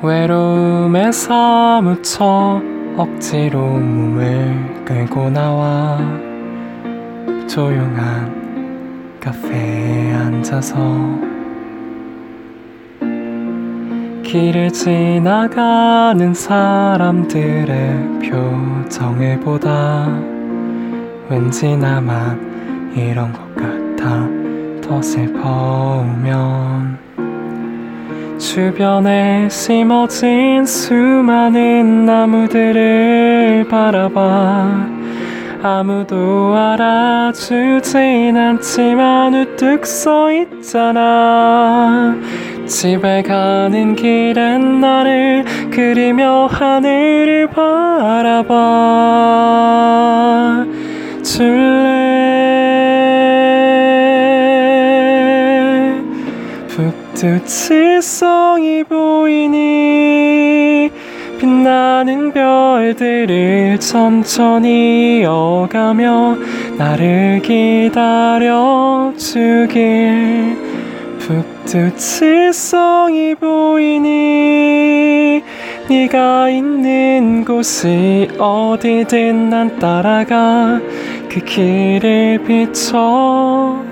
외로움에 사무쳐 억지로 몸을 끌고 나와 조용한 카페에 앉아서 길을 지나가는 사람들의 표정을 보다 왠지 나만 이런 것 같아 더 슬퍼오면 주변에 심어진 수많은 나무들을 바라봐. 아무도 알아주진 않지만 우뚝 서 있잖아. 집에 가는 길엔 나를 그리며 하늘을 바라봐. 줄 북두칠성이 보이니 빛나는 별들을 천천히 어가며 나를 기다려 주길. 북두칠성이 보이니 네가 있는 곳이 어디든 난 따라가 그 길을 비춰줄게